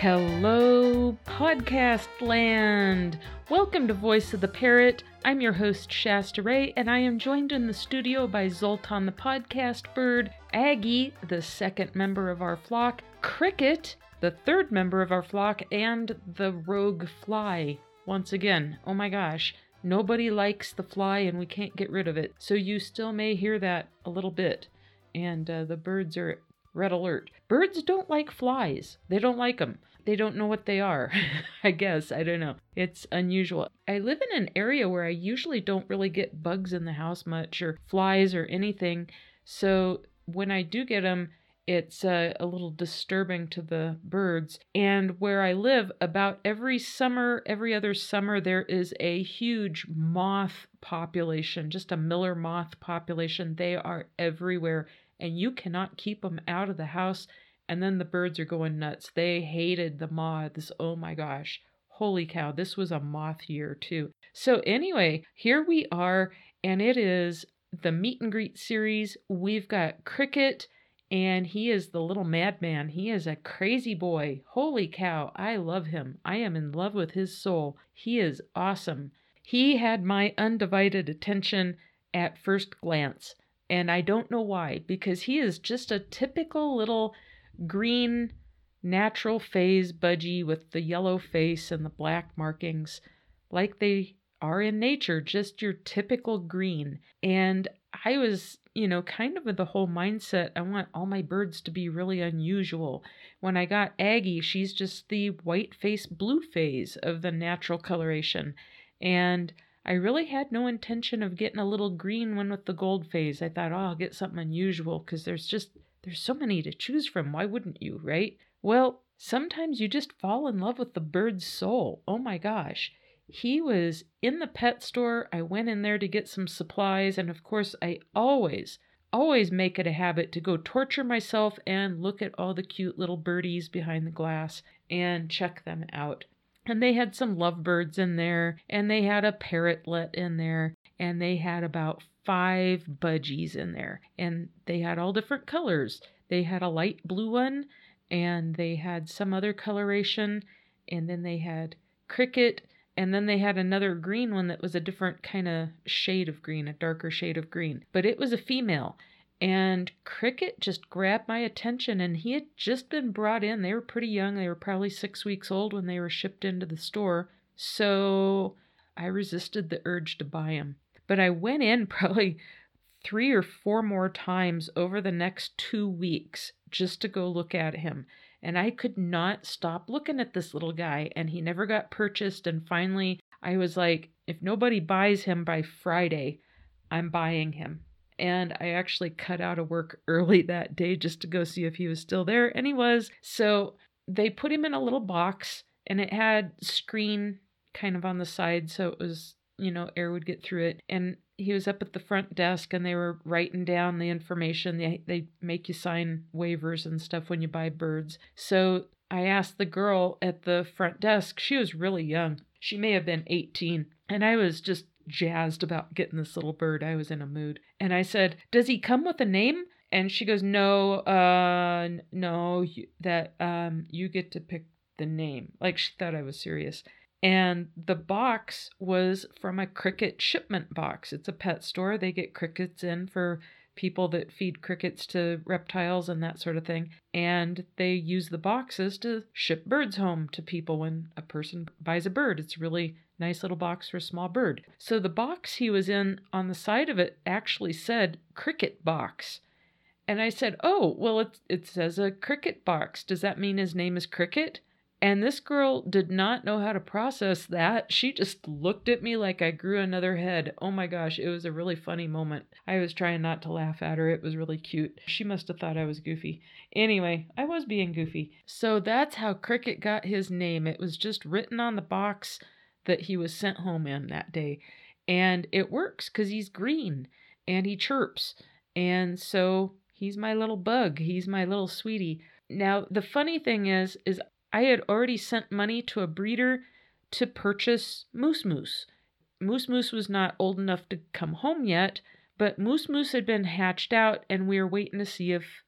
Hello, podcast land! Welcome to Voice of the Parrot. I'm your host, Shasta Ray, and I am joined in the studio by Zoltan the podcast bird, Aggie, the second member of our flock, Cricket, the third member of our flock, and the rogue fly. Once again, oh my gosh, nobody likes the fly and we can't get rid of it, so you still may hear that a little bit. And uh, the birds are red alert. Birds don't like flies, they don't like them they don't know what they are. I guess. I don't know. It's unusual. I live in an area where I usually don't really get bugs in the house much or flies or anything. So when I do get them, it's uh, a little disturbing to the birds. And where I live, about every summer, every other summer, there is a huge moth population, just a miller moth population. They are everywhere, and you cannot keep them out of the house and then the birds are going nuts. They hated the moths. Oh my gosh. Holy cow, this was a moth year too. So, anyway, here we are, and it is the meet and greet series. We've got Cricket, and he is the little madman. He is a crazy boy. Holy cow, I love him. I am in love with his soul. He is awesome. He had my undivided attention at first glance, and I don't know why, because he is just a typical little green natural phase budgie with the yellow face and the black markings, like they are in nature, just your typical green. And I was, you know, kind of with the whole mindset I want all my birds to be really unusual. When I got Aggie, she's just the white face blue phase of the natural coloration. And I really had no intention of getting a little green one with the gold phase. I thought, oh, I'll get something unusual because there's just there's so many to choose from. Why wouldn't you, right? Well, sometimes you just fall in love with the bird's soul. Oh my gosh. He was in the pet store. I went in there to get some supplies. And of course, I always, always make it a habit to go torture myself and look at all the cute little birdies behind the glass and check them out. And they had some lovebirds in there, and they had a parrotlet in there, and they had about five budgies in there and they had all different colors. They had a light blue one and they had some other coloration and then they had cricket and then they had another green one that was a different kind of shade of green, a darker shade of green. But it was a female. And Cricket just grabbed my attention, and he had just been brought in. They were pretty young. They were probably six weeks old when they were shipped into the store. So I resisted the urge to buy him. But I went in probably three or four more times over the next two weeks just to go look at him. And I could not stop looking at this little guy, and he never got purchased. And finally, I was like, if nobody buys him by Friday, I'm buying him. And I actually cut out of work early that day just to go see if he was still there, and he was. So they put him in a little box, and it had screen kind of on the side, so it was you know, air would get through it. And he was up at the front desk and they were writing down the information. They, they make you sign waivers and stuff when you buy birds. So I asked the girl at the front desk, she was really young. She may have been 18. And I was just jazzed about getting this little bird. I was in a mood. And I said, Does he come with a name? And she goes, No, uh, no, that um, you get to pick the name. Like she thought I was serious. And the box was from a cricket shipment box. It's a pet store. They get crickets in for people that feed crickets to reptiles and that sort of thing. And they use the boxes to ship birds home to people when a person buys a bird. It's really nice little box for a small bird. So the box he was in on the side of it actually said cricket box. And I said, "Oh, well it it says a cricket box. Does that mean his name is Cricket?" And this girl did not know how to process that. She just looked at me like I grew another head. Oh my gosh, it was a really funny moment. I was trying not to laugh at her. It was really cute. She must have thought I was goofy. Anyway, I was being goofy. So that's how Cricket got his name. It was just written on the box that he was sent home in that day. And it works because he's green and he chirps. And so he's my little bug. He's my little sweetie. Now, the funny thing is, is I had already sent money to a breeder to purchase Moose Moose. Moose Moose was not old enough to come home yet, but Moose Moose had been hatched out and we were waiting to see if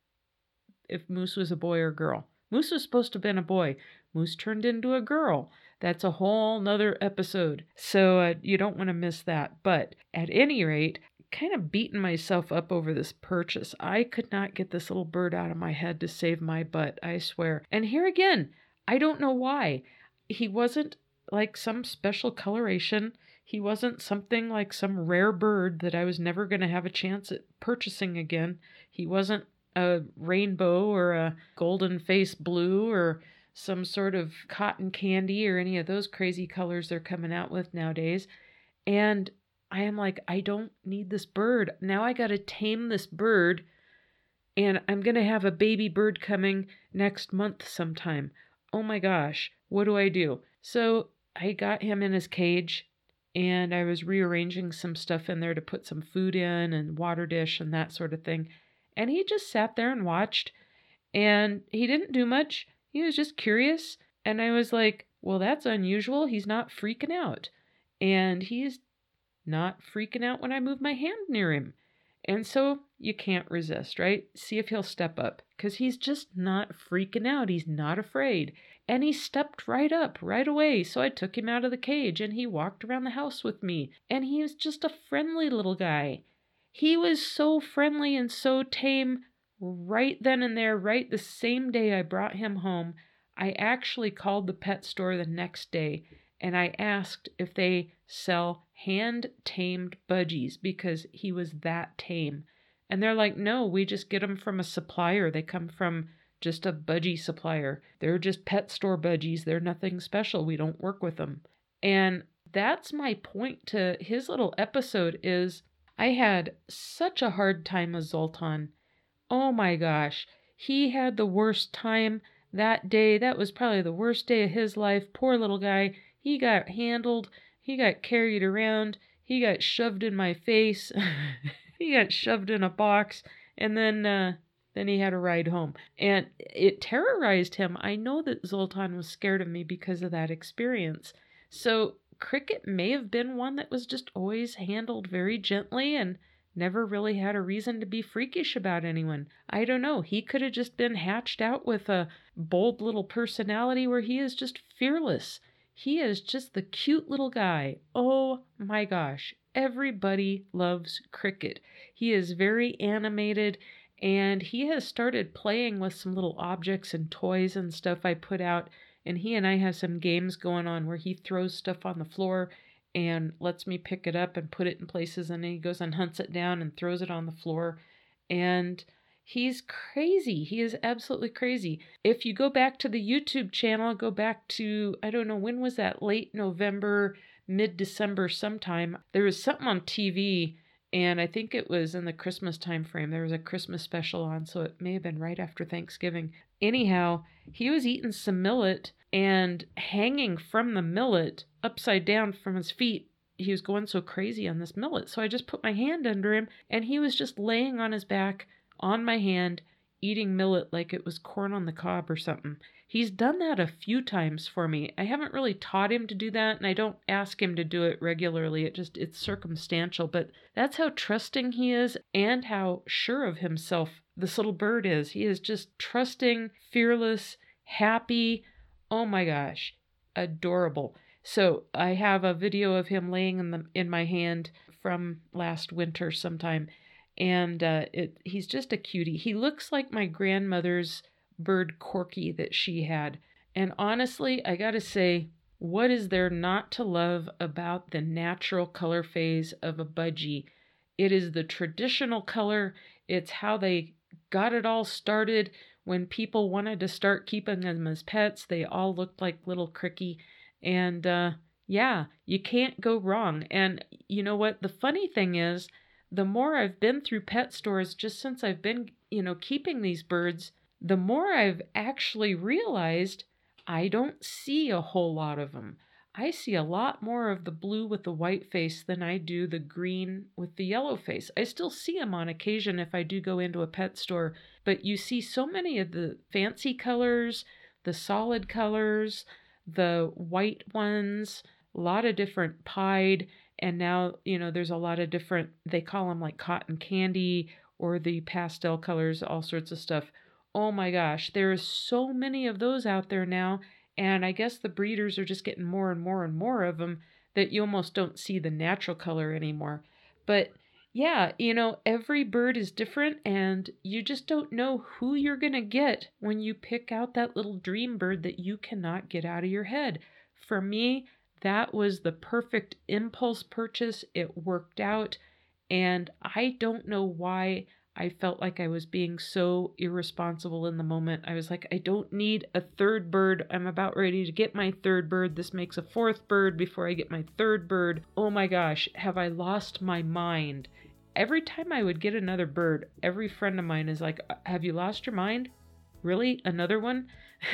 if Moose was a boy or girl. Moose was supposed to have been a boy. Moose turned into a girl. That's a whole nother episode. So uh, you don't want to miss that. But at any rate, kind of beating myself up over this purchase. I could not get this little bird out of my head to save my butt, I swear. And here again, I don't know why. He wasn't like some special coloration. He wasn't something like some rare bird that I was never going to have a chance at purchasing again. He wasn't a rainbow or a golden face blue or some sort of cotton candy or any of those crazy colors they're coming out with nowadays. And I am like, I don't need this bird. Now I got to tame this bird. And I'm going to have a baby bird coming next month sometime. Oh my gosh, what do I do? So I got him in his cage and I was rearranging some stuff in there to put some food in and water dish and that sort of thing. And he just sat there and watched and he didn't do much. He was just curious. And I was like, well, that's unusual. He's not freaking out. And he's not freaking out when I move my hand near him. And so you can't resist, right? See if he'll step up because he's just not freaking out. He's not afraid. And he stepped right up right away. So I took him out of the cage and he walked around the house with me. And he was just a friendly little guy. He was so friendly and so tame right then and there, right the same day I brought him home. I actually called the pet store the next day and I asked if they sell hand tamed budgies because he was that tame. And they're like, no, we just get them from a supplier. They come from just a budgie supplier. They're just pet store budgies. They're nothing special. We don't work with them. And that's my point to his little episode is I had such a hard time with Zoltan. Oh my gosh. He had the worst time that day. That was probably the worst day of his life. Poor little guy. He got handled. He got carried around. He got shoved in my face. he got shoved in a box. And then, uh, then he had a ride home. And it terrorized him. I know that Zoltan was scared of me because of that experience. So Cricket may have been one that was just always handled very gently and never really had a reason to be freakish about anyone. I don't know. He could have just been hatched out with a bold little personality where he is just fearless he is just the cute little guy. Oh my gosh. Everybody loves Cricket. He is very animated and he has started playing with some little objects and toys and stuff I put out. And he and I have some games going on where he throws stuff on the floor and lets me pick it up and put it in places. And then he goes and hunts it down and throws it on the floor. And He's crazy. He is absolutely crazy. If you go back to the YouTube channel, go back to, I don't know, when was that? Late November, mid December, sometime. There was something on TV, and I think it was in the Christmas time frame. There was a Christmas special on, so it may have been right after Thanksgiving. Anyhow, he was eating some millet and hanging from the millet upside down from his feet he was going so crazy on this millet. So I just put my hand under him and he was just laying on his back on my hand eating millet like it was corn on the cob or something. He's done that a few times for me. I haven't really taught him to do that and I don't ask him to do it regularly. It just it's circumstantial, but that's how trusting he is and how sure of himself this little bird is. He is just trusting, fearless, happy. Oh my gosh, adorable. So, I have a video of him laying in the in my hand from last winter sometime and uh, it, he's just a cutie. He looks like my grandmother's bird Corky that she had. And honestly, I gotta say, what is there not to love about the natural color phase of a budgie? It is the traditional color, it's how they got it all started. When people wanted to start keeping them as pets, they all looked like little cricky. And uh, yeah, you can't go wrong. And you know what? The funny thing is, the more I've been through pet stores just since I've been, you know, keeping these birds, the more I've actually realized I don't see a whole lot of them. I see a lot more of the blue with the white face than I do the green with the yellow face. I still see them on occasion if I do go into a pet store, but you see so many of the fancy colors, the solid colors, the white ones, a lot of different pied and now you know there's a lot of different they call them like cotton candy or the pastel colors all sorts of stuff oh my gosh there is so many of those out there now And I guess the breeders are just getting more and more and more of them that you almost don't see the natural color anymore. But yeah, you know, every bird is different, and you just don't know who you're going to get when you pick out that little dream bird that you cannot get out of your head. For me, that was the perfect impulse purchase. It worked out, and I don't know why I felt like I was being so irresponsible in the moment. I was like, I don't need a third bird. I'm about ready to get my third bird. This makes a fourth bird before I get my third bird. Oh my gosh, have I lost my mind? every time I would get another bird, every friend of mine is like, uh, Have you lost your mind? Really? Another one?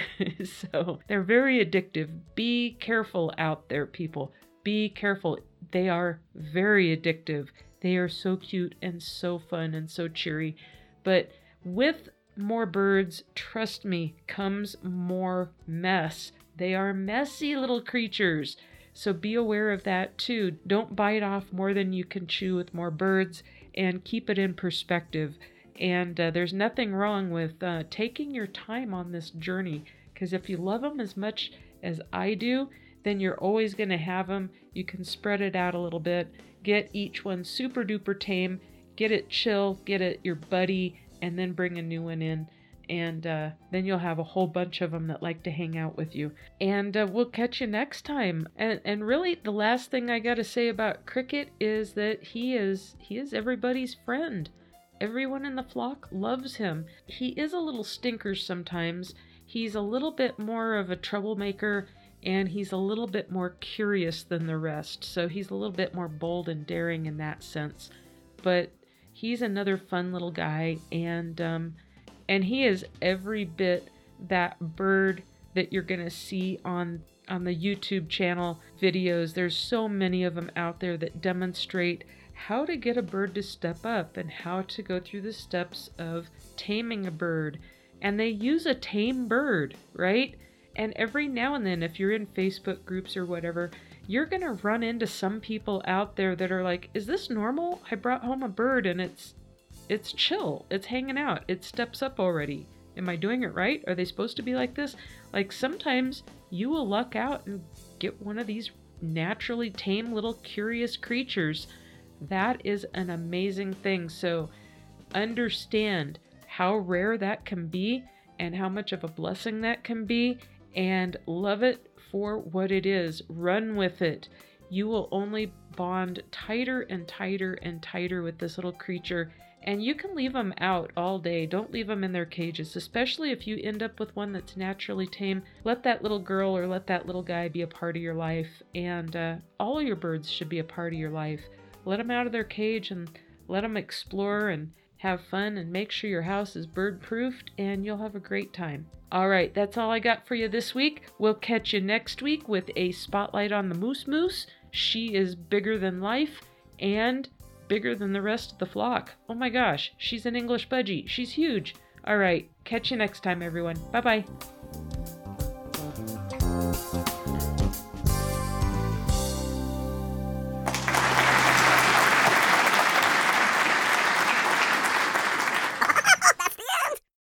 so they're very addictive. Be careful out there, people. Be careful. They are very addictive. They are so cute and so fun and so cheery. But with more birds, trust me, comes more mess. They are messy little creatures. So be aware of that too. Don't bite off more than you can chew with more birds and keep it in perspective. And uh, there's nothing wrong with uh, taking your time on this journey because if you love them as much as I do, then you're always going to have them. You can spread it out a little bit, get each one super duper tame, get it chill, get it your buddy, and then bring a new one in and uh, then you'll have a whole bunch of them that like to hang out with you. And uh, we'll catch you next time. And and really, the last thing I got to say about Cricket is that he is he is everybody's friend. Everyone in the flock loves him. He is a little stinker sometimes. He's a little bit more of a troublemaker and he's a little bit more curious than the rest. So he's a little bit more bold and daring in that sense. But he's another fun little guy and um, and he is every bit that bird that you're going to see on on the YouTube channel videos. There's so many of them out there that demonstrate how to get a bird to step up and how to go through the steps of taming a bird. And they use a tame bird, right? And every now and then, if you're in Facebook groups or whatever, you're going to run into some people out there that are like, Is this normal? I brought home a bird and it's it's chill. It's hanging out. It steps up already. Am I doing it right? Are they supposed to be like this? Like sometimes you will luck out and get one of these naturally tame little curious creatures. That is an amazing thing. So understand how rare that can be and how much of a blessing that can be and love it for what it is. Run with it. You will only bond tighter and tighter and tighter with this little creature and you can leave them out all day. Don't leave them in their cages, especially if you end up with one that's naturally tame. Let that little girl or let that little guy be a part of your life. And uh, all your birds should be a part of your life. Let them out of their cage and let them explore and have fun and make sure your house is bird proofed and you'll have a great time. All right, that's all I got for you this week. We'll catch you next week with a spotlight on the moose moose. She is bigger than life and bigger than the rest of the flock. Oh my gosh, she's an English budgie. She's huge. All right, catch you next time, everyone. Bye bye.